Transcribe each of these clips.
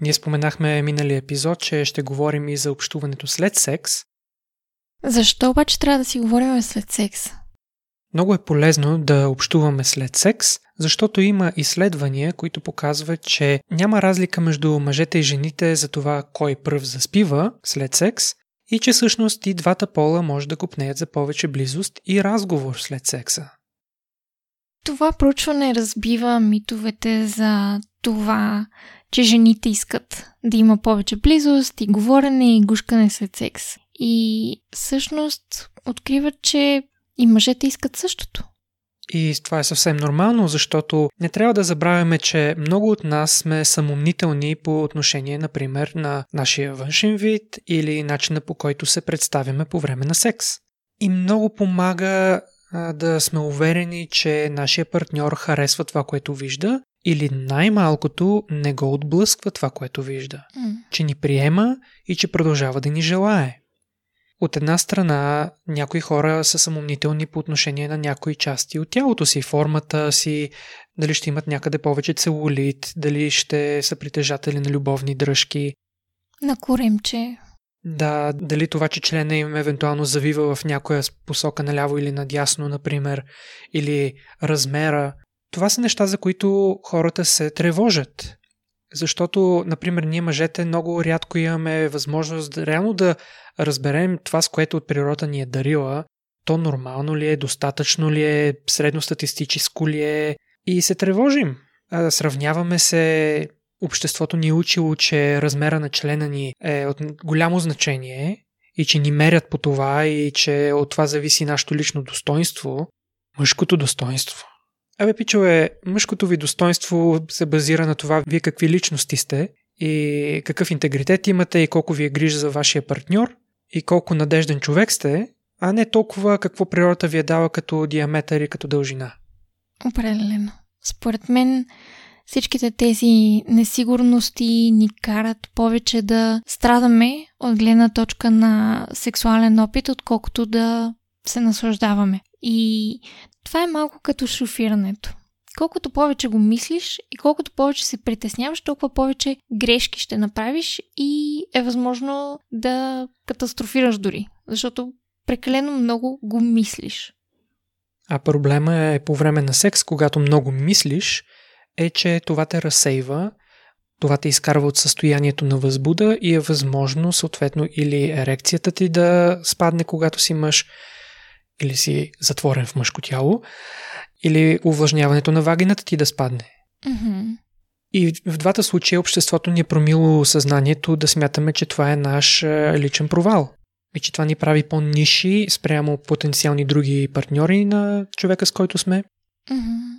Ние споменахме миналия епизод, че ще говорим и за общуването след секс. Защо обаче трябва да си говорим след секс? Много е полезно да общуваме след секс, защото има изследвания, които показват, че няма разлика между мъжете и жените за това кой пръв заспива след секс и че всъщност и двата пола може да купнеят за повече близост и разговор след секса. Това проучване разбива митовете за това, че жените искат да има повече близост и говорене и гушкане след секс. И всъщност откриват, че и мъжете искат същото. И това е съвсем нормално, защото не трябва да забравяме, че много от нас сме самомнителни по отношение, например, на нашия външен вид или начина по който се представяме по време на секс. И много помага да сме уверени, че нашия партньор харесва това, което вижда или най-малкото не го отблъсква това, което вижда. Mm. Че ни приема и че продължава да ни желае. От една страна, някои хора са самомнителни по отношение на някои части от тялото си, формата си, дали ще имат някъде повече целулит, дали ще са притежатели на любовни дръжки. На коремче. Да, дали това, че члена им евентуално завива в някоя посока наляво или надясно, например, или размера. Това са неща, за които хората се тревожат. Защото, например, ние мъжете много рядко имаме възможност реално да разберем това, с което от природа ни е дарила, то нормално ли е, достатъчно ли е, средностатистическо ли е и се тревожим. Сравняваме се, обществото ни е учило, че размера на члена ни е от голямо значение и че ни мерят по това и че от това зависи нашето лично достоинство, мъжкото достоинство. Абе, пичове, мъжкото ви достоинство се базира на това вие какви личности сте и какъв интегритет имате и колко ви е грижа за вашия партньор и колко надежден човек сте, а не толкова какво природата ви е дала като диаметър и като дължина. Определено. Според мен всичките тези несигурности ни карат повече да страдаме от гледна точка на сексуален опит, отколкото да се наслаждаваме. И това е малко като шофирането. Колкото повече го мислиш и колкото повече се притесняваш, толкова повече грешки ще направиш и е възможно да катастрофираш дори, защото прекалено много го мислиш. А проблема е по време на секс, когато много мислиш, е, че това те разсейва, това те изкарва от състоянието на възбуда и е възможно, съответно, или ерекцията ти да спадне, когато си мъж, или си затворен в мъжко тяло, или увлажняването на вагината ти да спадне. Mm-hmm. И в двата случая обществото ни е промило съзнанието да смятаме, че това е наш личен провал. И че това ни прави по-ниши спрямо потенциални други партньори на човека, с който сме. Mm-hmm.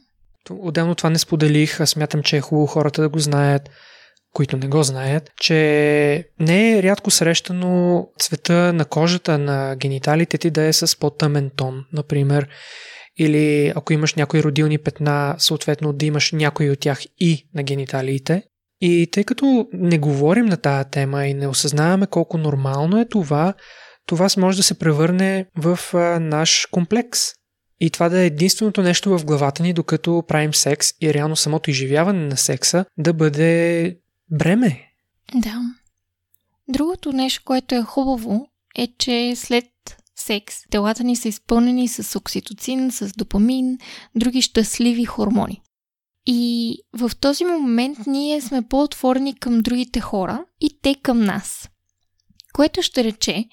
Отделно това не споделих, аз смятам, че е хубаво хората да го знаят, които не го знаят, че не е рядко срещано цвета на кожата на гениталите ти да е с по-тъмен тон, например. Или ако имаш някои родилни петна, съответно да имаш някои от тях и на гениталиите. И тъй като не говорим на тая тема и не осъзнаваме колко нормално е това, това може да се превърне в а, наш комплекс. И това да е единственото нещо в главата ни, докато правим секс и реално самото изживяване на секса да бъде бреме. Да. Другото нещо, което е хубаво, е, че след секс телата ни са изпълнени с окситоцин, с допамин, други щастливи хормони. И в този момент ние сме по-отворени към другите хора и те към нас. Което ще рече,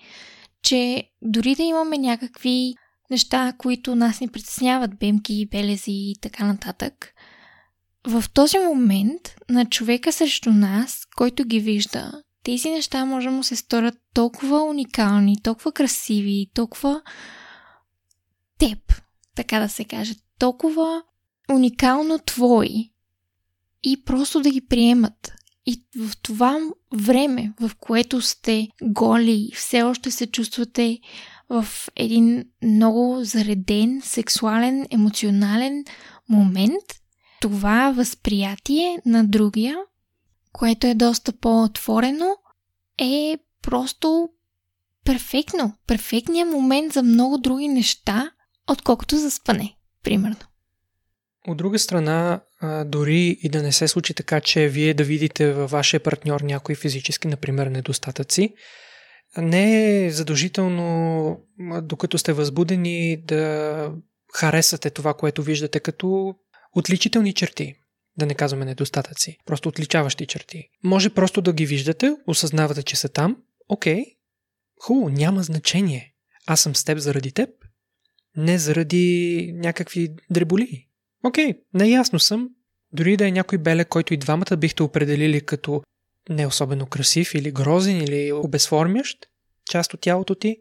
че дори да имаме някакви неща, които нас ни притесняват, бемки, белези и така нататък, в този момент на човека срещу нас, който ги вижда, тези неща може да му се сторят толкова уникални, толкова красиви, толкова теб, така да се каже, толкова уникално твои и просто да ги приемат. И в това време, в което сте голи, все още се чувствате в един много зареден, сексуален, емоционален момент, това възприятие на другия, което е доста по-отворено, е просто перфектно. Перфектният момент за много други неща, отколкото за спане, примерно. От друга страна, дори и да не се случи така, че вие да видите във вашия партньор някои физически, например, недостатъци, не е задължително, докато сте възбудени, да харесате това, което виждате като отличителни черти. Да не казваме недостатъци, просто отличаващи черти. Може просто да ги виждате, осъзнавате, че са там. Окей, хубаво, няма значение. Аз съм с теб заради теб, не заради някакви дреболи. Окей, наясно съм. Дори да е някой беле, който и двамата бихте определили като не особено красив или грозен или обезформящ част от тялото ти.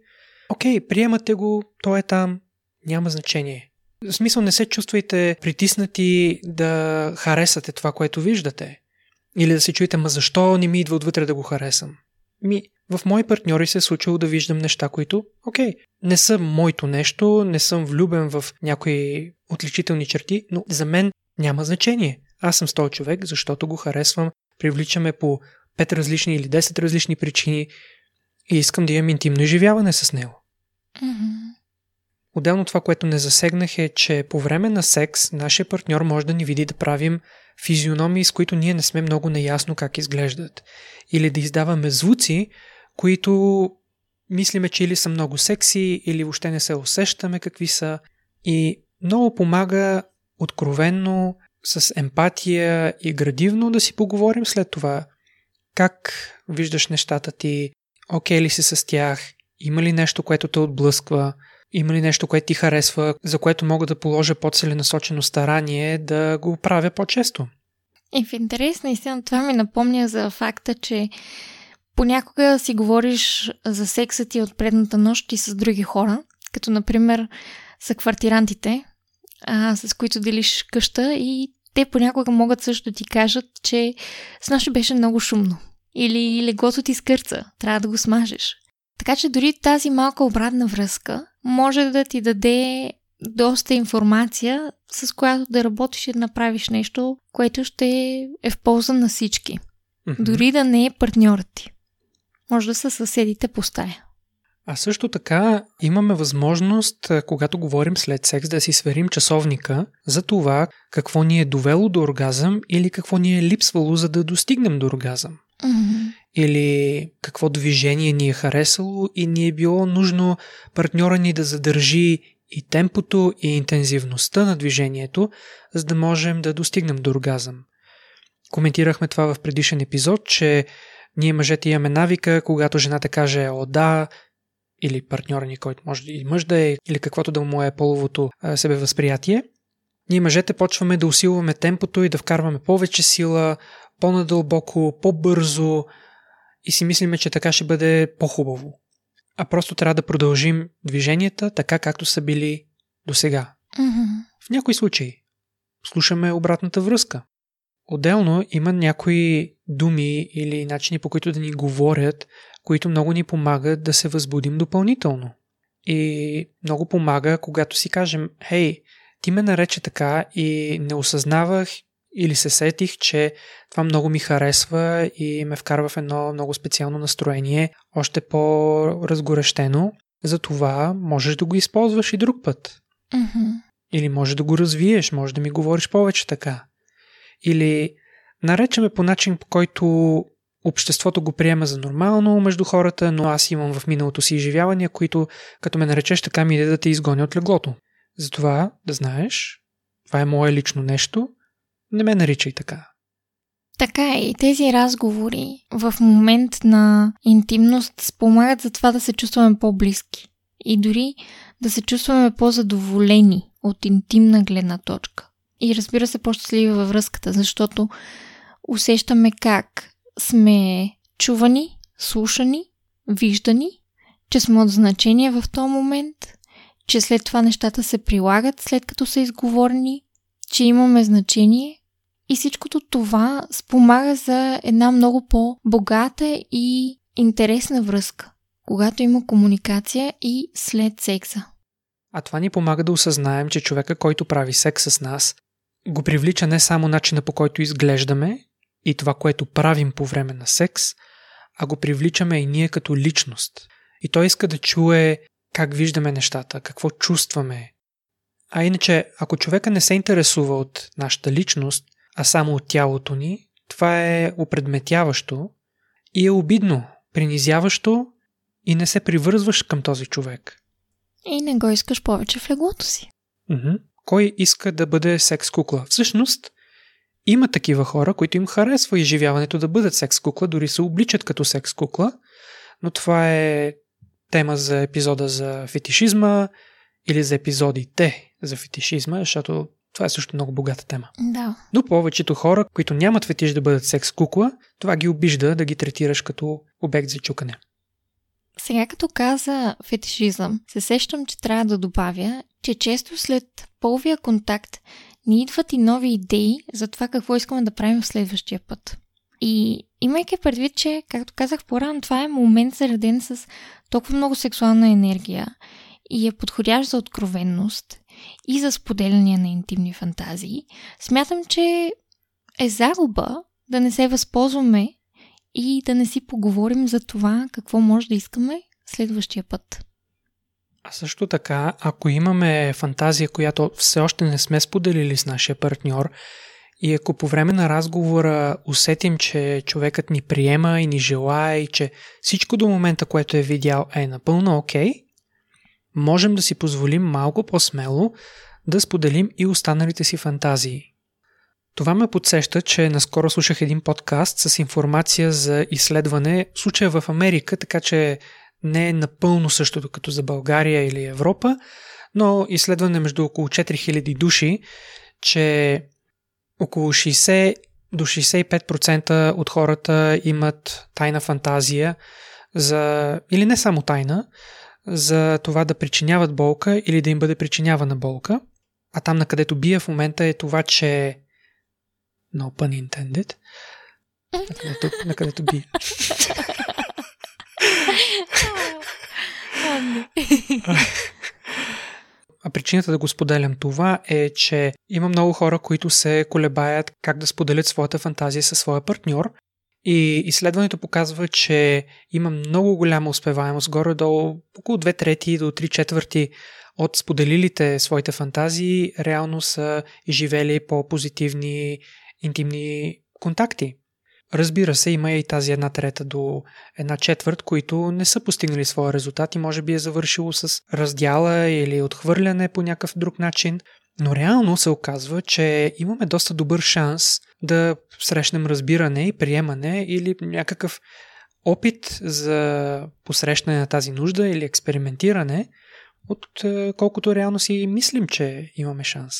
Окей, приемате го, той е там, няма значение. В смисъл не се чувствайте притиснати да харесате това, което виждате. Или да се чуете, ма защо не ми идва отвътре да го харесам? Ми, в мои партньори се е случило да виждам неща, които, окей, не са моето нещо, не съм влюбен в някои отличителни черти, но за мен няма значение. Аз съм с този човек, защото го харесвам, привличаме по 5 различни или 10 различни причини и искам да имам интимно изживяване с него. Mm-hmm. Отделно това, което не засегнах е, че по време на секс нашия партньор може да ни види да правим физиономии, с които ние не сме много наясно как изглеждат. Или да издаваме звуци, които мислиме, че или са много секси, или въобще не се усещаме какви са. И много помага откровенно, с емпатия и градивно да си поговорим след това. Как виждаш нещата ти? Окей ли си с тях? Има ли нещо, което те отблъсква? Има ли нещо, което ти харесва, за което мога да положа по-целенасочено старание да го правя по-често? И в интерес, наистина, това ми напомня за факта, че понякога си говориш за секса ти от предната нощ и с други хора, като например са квартирантите, а, с които делиш къща и те понякога могат също да ти кажат, че с нощи беше много шумно. Или леглото ти скърца, трябва да го смажеш. Така че дори тази малка обратна връзка може да ти даде доста информация, с която да работиш и да направиш нещо, което ще е в полза на всички. Mm-hmm. Дори да не е партньорът ти. Може да са съседите по стая. А също така имаме възможност, когато говорим след секс, да си сверим часовника за това какво ни е довело до оргазъм или какво ни е липсвало, за да достигнем до оргазъм. Mm-hmm. Или какво движение ни е харесало и ни е било нужно партньора ни да задържи и темпото и интензивността на движението, за да можем да достигнем до оргазъм. Коментирахме това в предишен епизод, че ние мъжете имаме навика, когато жената каже «О, да», или партньора ни, който може и мъж да е, или каквото да му е половото себевъзприятие, ние мъжете почваме да усилваме темпото и да вкарваме повече сила, по-надълбоко, по-бързо и си мислиме, че така ще бъде по-хубаво. А просто трябва да продължим движенията така, както са били до сега. Mm-hmm. В някои случаи слушаме обратната връзка. Отделно има някои думи или начини по които да ни говорят, които много ни помагат да се възбудим допълнително. И много помага, когато си кажем, хей, ти ме нарече така и не осъзнавах или се сетих, че това много ми харесва и ме вкарва в едно много специално настроение, още по-разгорещено. Затова можеш да го използваш и друг път. Mm-hmm. Или може да го развиеш, може да ми говориш повече така. Или наречеме по начин, по който обществото го приема за нормално между хората, но аз имам в миналото си изживявания, които като ме наречеш така ми иде да те изгоня от леглото. Затова да знаеш, това е мое лично нещо, не ме наричай така. Така е, и тези разговори в момент на интимност спомагат за това да се чувстваме по-близки и дори да се чувстваме по-задоволени от интимна гледна точка. И разбира се, по-щастливи във връзката, защото усещаме как сме чувани, слушани, виждани, че сме от значение в този момент, че след това нещата се прилагат след като са изговорени, че имаме значение И всичкото това спомага за една много по-богата и интересна връзка, когато има комуникация и след секса. А това ни помага да осъзнаем, че човека, който прави секс с нас, го привлича не само начина по който изглеждаме и това, което правим по време на секс, а го привличаме и ние като личност. И той иска да чуе как виждаме нещата, какво чувстваме. А иначе, ако човека не се интересува от нашата личност, а само от тялото ни, това е опредметяващо и е обидно, принизяващо и не се привързваш към този човек. И не го искаш повече в леглото си. Mm-hmm. Кой иска да бъде секс кукла? Всъщност, има такива хора, които им харесва изживяването да бъдат секс кукла, дори се обличат като секс кукла, но това е тема за епизода за фетишизма или за епизодите за фетишизма, защото това е също много богата тема. Да. Но повечето хора, които нямат фетиш да бъдат секс кукла, това ги обижда да ги третираш като обект за чукане. Сега като каза фетишизъм, се сещам, че трябва да добавя, че често след половия контакт ни идват и нови идеи за това какво искаме да правим в следващия път. И имайки предвид, че, както казах по-рано, това е момент зареден с толкова много сексуална енергия и е подходящ за откровенност и за споделяне на интимни фантазии, смятам, че е загуба да не се възползваме и да не си поговорим за това какво може да искаме следващия път. А също така, ако имаме фантазия, която все още не сме споделили с нашия партньор, и ако по време на разговора усетим, че човекът ни приема и ни желая и че всичко до момента, което е видял е напълно окей, okay, можем да си позволим малко по-смело да споделим и останалите си фантазии. Това ме подсеща, че наскоро слушах един подкаст с информация за изследване, случая в Америка, така че не е напълно същото като за България или Европа, но изследване между около 4000 души, че около 60 до 65% от хората имат тайна фантазия за, или не само тайна, за това да причиняват болка или да им бъде причинявана болка. А там, на където бия в момента е това, че no pun intended, на където, на където бие. А причината да го споделям това е, че има много хора, които се колебаят как да споделят своята фантазия със своя партньор. И изследването показва, че има много голяма успеваемост, горе-долу около 2 трети до 3 четвърти от споделилите своите фантазии реално са изживели по-позитивни интимни контакти. Разбира се, има и тази една трета до една четвърт, които не са постигнали своя резултат и може би е завършило с раздяла или отхвърляне по някакъв друг начин. Но реално се оказва, че имаме доста добър шанс да срещнем разбиране и приемане или някакъв опит за посрещане на тази нужда или експериментиране, от колкото реално си мислим, че имаме шанс.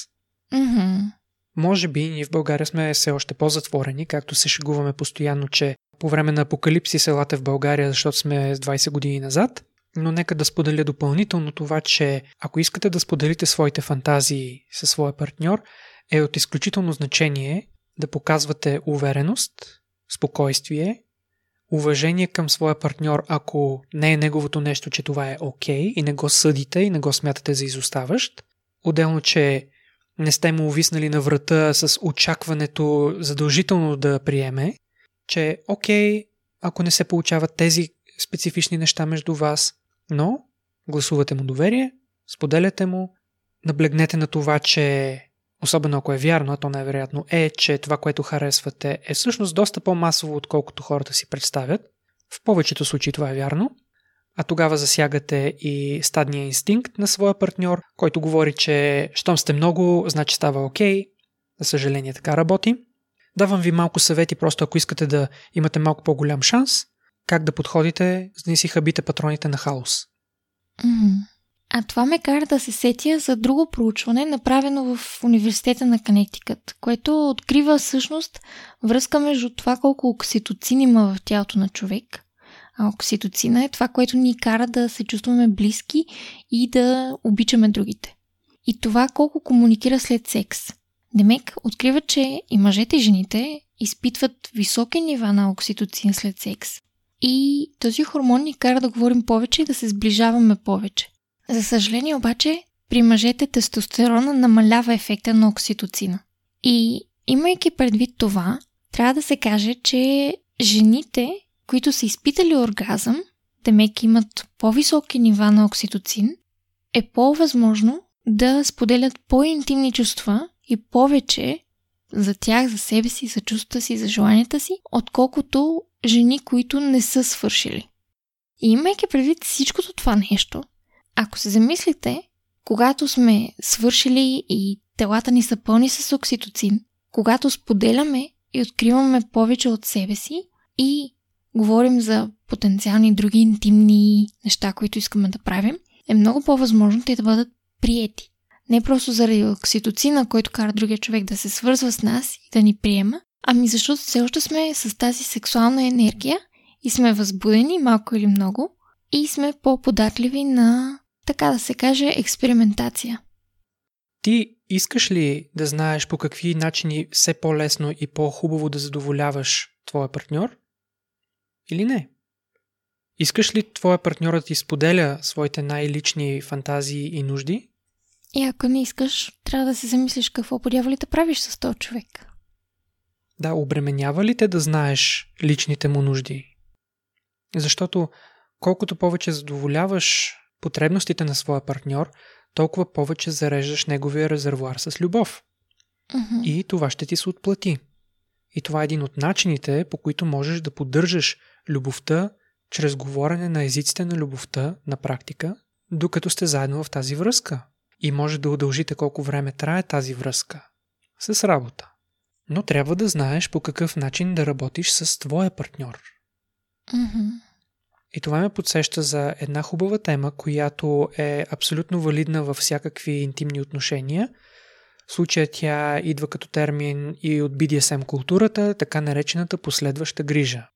Mm-hmm. Може би ние в България сме все още по-затворени, както се шегуваме постоянно, че по време на апокалипсис елате в България, защото сме с 20 години назад. Но нека да споделя допълнително това, че ако искате да споделите своите фантазии със своя партньор, е от изключително значение да показвате увереност, спокойствие, уважение към своя партньор, ако не е неговото нещо, че това е окей okay, и не го съдите и не го смятате за изоставащ. Отделно, че не сте му увиснали на врата с очакването задължително да приеме, че окей, ако не се получават тези специфични неща между вас, но гласувате му доверие, споделяте му, наблегнете на това, че особено ако е вярно, а то най-вероятно е, че това, което харесвате е всъщност доста по-масово, отколкото хората си представят. В повечето случаи това е вярно а тогава засягате и стадния инстинкт на своя партньор, който говори, че щом сте много, значи става окей. Okay. За съжаление така работи. Давам ви малко съвети, просто ако искате да имате малко по-голям шанс, как да подходите, за да не си хабите патроните на хаос. Mm. А това ме кара да се сетя за друго проучване, направено в Университета на Конектикът, което открива всъщност връзка между това колко окситоцин има в тялото на човек а окситоцина е това, което ни кара да се чувстваме близки и да обичаме другите. И това колко комуникира след секс. Демек, откриват, че и мъжете и жените изпитват високи нива на окситоцин след секс. И този хормон ни кара да говорим повече и да се сближаваме повече. За съжаление обаче, при мъжете тестостерона намалява ефекта на окситоцина. И имайки предвид това, трябва да се каже, че жените, които са изпитали оргазъм, демек имат по-високи нива на окситоцин, е по-възможно да споделят по-интимни чувства и повече за тях, за себе си, за чувствата си, за желанията си, отколкото жени, които не са свършили. И имайки предвид всичкото това нещо, ако се замислите, когато сме свършили и телата ни са пълни с окситоцин, когато споделяме и откриваме повече от себе си и говорим за потенциални други интимни неща, които искаме да правим, е много по-възможно те да бъдат приети. Не просто заради окситоцина, който кара другия човек да се свързва с нас и да ни приема, ами защото все още сме с тази сексуална енергия и сме възбудени малко или много и сме по-податливи на, така да се каже, експериментация. Ти искаш ли да знаеш по какви начини все по-лесно и по-хубаво да задоволяваш твоя партньор? Или не? Искаш ли твоя партньор да ти споделя своите най-лични фантазии и нужди? И ако не искаш, трябва да се замислиш какво подява да правиш с този човек. Да, обременява ли те да знаеш личните му нужди? Защото колкото повече задоволяваш потребностите на своя партньор, толкова повече зареждаш неговия резервуар с любов. Uh-huh. И това ще ти се отплати. И това е един от начините, по които можеш да поддържаш любовта чрез говорене на езиците на любовта на практика, докато сте заедно в тази връзка. И може да удължите колко време трае тази връзка. С работа. Но трябва да знаеш по какъв начин да работиш с твоя партньор. Mm-hmm. И това ме подсеща за една хубава тема, която е абсолютно валидна във всякакви интимни отношения. В случая тя идва като термин и от BDSM културата, така наречената последваща грижа.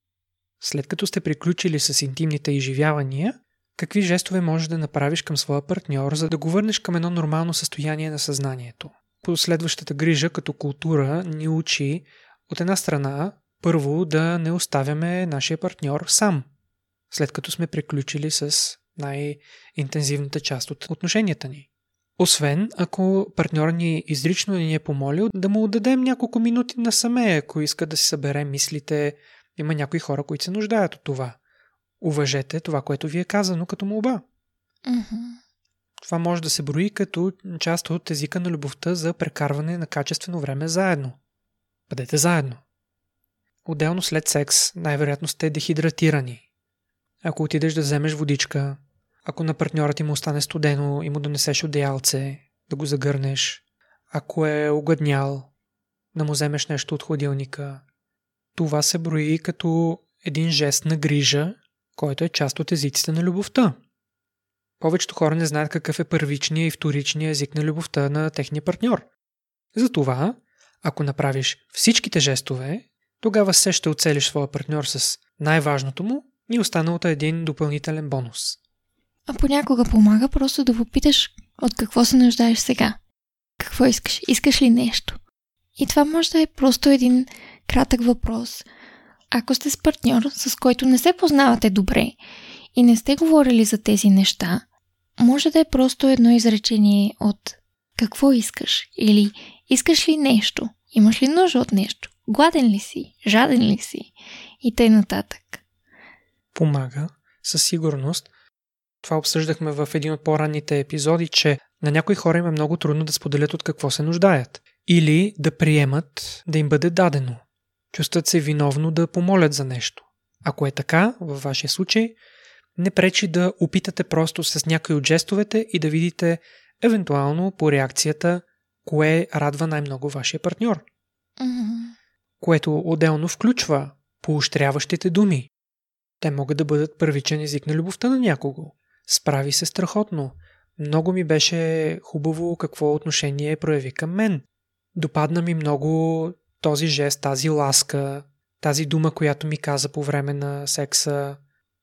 След като сте приключили с интимните изживявания, какви жестове можеш да направиш към своя партньор, за да го върнеш към едно нормално състояние на съзнанието? Последващата грижа като култура ни учи от една страна първо да не оставяме нашия партньор сам, след като сме приключили с най-интензивната част от отношенията ни. Освен ако партньор ни изрично ни е помолил да му отдадем няколко минути насаме, ако иска да си събере мислите, има някои хора, които се нуждаят от това. Уважете това, което ви е казано като молба. Mm-hmm. Това може да се брои като част от езика на любовта за прекарване на качествено време заедно. Бъдете заедно. Отделно след секс, най-вероятно сте дехидратирани. Ако отидеш да вземеш водичка, ако на партньора ти му остане студено и му донесеш одеялце, да го загърнеш, ако е огъднял, да му вземеш нещо от хладилника, това се брои като един жест на грижа, който е част от езиците на любовта. Повечето хора не знаят какъв е първичният и вторичният език на любовта на техния партньор. Затова, ако направиш всичките жестове, тогава се ще оцелиш своя партньор с най-важното му и останалото е един допълнителен бонус. А понякога помага просто да попиташ от какво се нуждаеш сега. Какво искаш? Искаш ли нещо? И това може да е просто един кратък въпрос. Ако сте с партньор, с който не се познавате добре и не сте говорили за тези неща, може да е просто едно изречение от какво искаш или искаш ли нещо, имаш ли нужда от нещо, гладен ли си, жаден ли си и тъй нататък. Помага, със сигурност. Това обсъждахме в един от по-ранните епизоди, че на някои хора им е много трудно да споделят от какво се нуждаят. Или да приемат да им бъде дадено чувстват се виновно да помолят за нещо. Ако е така, във вашия случай, не пречи да опитате просто с някои от жестовете и да видите евентуално по реакцията кое радва най-много вашия партньор. Mm-hmm. Което отделно включва поощряващите думи. Те могат да бъдат първичен език на любовта на някого. Справи се страхотно. Много ми беше хубаво какво отношение прояви към мен. Допадна ми много този жест, тази ласка, тази дума, която ми каза по време на секса,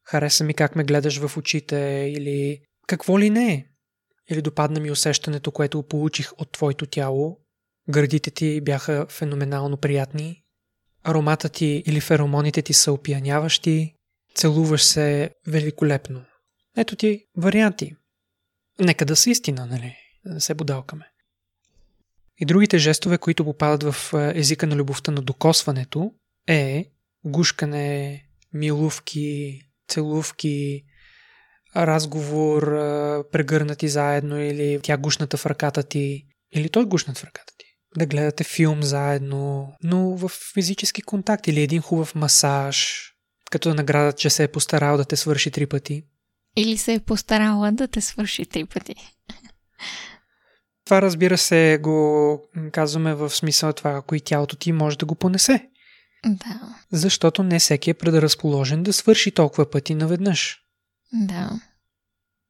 хареса ми как ме гледаш в очите или какво ли не. Или допадна ми усещането, което получих от твоето тяло. гърдите ти бяха феноменално приятни, аромата ти или феромоните ти са опияняващи, целуваш се великолепно. Ето ти варианти. Нека да са истина, нали? Да се будалкаме. И другите жестове, които попадат в езика на любовта на докосването, е гушкане, милувки, целувки, разговор, прегърнати заедно или тя гушната в ръката ти, или той гушнат в ръката ти. Да гледате филм заедно, но в физически контакт или един хубав масаж, като награда, че се е постарал да те свърши три пъти. Или се е постарала да те свърши три пъти. Това разбира се го казваме в смисъл това, ако и тялото ти може да го понесе. Да. Защото не всеки е предразположен да свърши толкова пъти наведнъж. Да.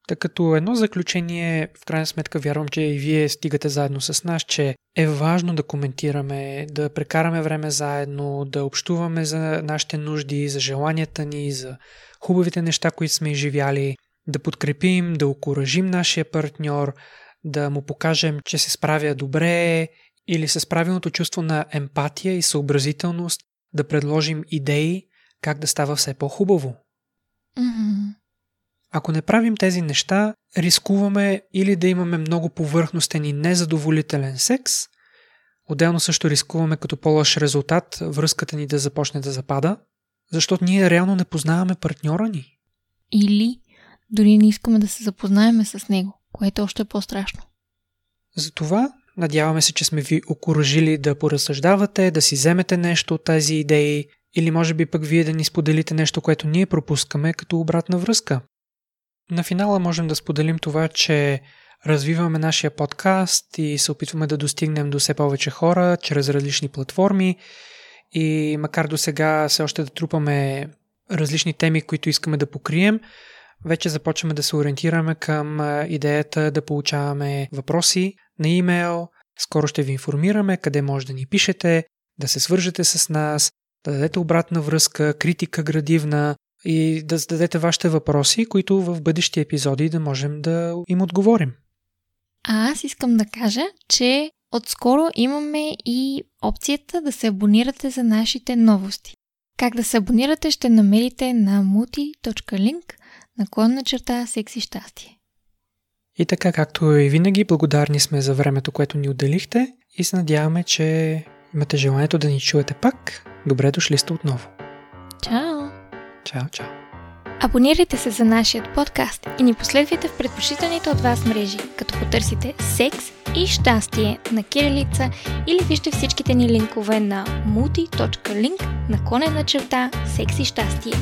Така като едно заключение, в крайна сметка вярвам, че и вие стигате заедно с нас, че е важно да коментираме, да прекараме време заедно, да общуваме за нашите нужди, за желанията ни, за хубавите неща, които сме изживяли, да подкрепим, да окоръжим нашия партньор, да му покажем, че се справя добре или с правилното чувство на емпатия и съобразителност да предложим идеи как да става все по-хубаво. Mm-hmm. Ако не правим тези неща, рискуваме или да имаме много повърхностен и незадоволителен секс, отделно също рискуваме като по-лъж резултат връзката ни да започне да запада, защото ние реално не познаваме партньора ни. Или дори не искаме да се запознаеме с него, което още е по-страшно. Затова надяваме се, че сме ви окоръжили да поразсъждавате, да си вземете нещо от тези идеи или може би пък вие да ни споделите нещо, което ние пропускаме като обратна връзка. На финала можем да споделим това, че развиваме нашия подкаст и се опитваме да достигнем до все повече хора чрез различни платформи и макар до сега все още да трупаме различни теми, които искаме да покрием, вече започваме да се ориентираме към идеята да получаваме въпроси на имейл. Скоро ще ви информираме къде може да ни пишете, да се свържете с нас, да дадете обратна връзка, критика градивна, и да зададете вашите въпроси, които в бъдещи епизоди да можем да им отговорим. А аз искам да кажа, че отскоро имаме и опцията да се абонирате за нашите новости. Как да се абонирате ще намерите на muti.link наклонна черта секси щастие. И така, както и винаги, благодарни сме за времето, което ни отделихте и се надяваме, че имате желанието да ни чуете пак. Добре дошли сте отново. Чао! Чао! Абонирайте се за нашия подкаст и ни последвайте в предпочитаните от вас мрежи, като потърсите секс и щастие на кирилица или вижте всичките ни линкове на multi.link наклонена черта секс и щастие.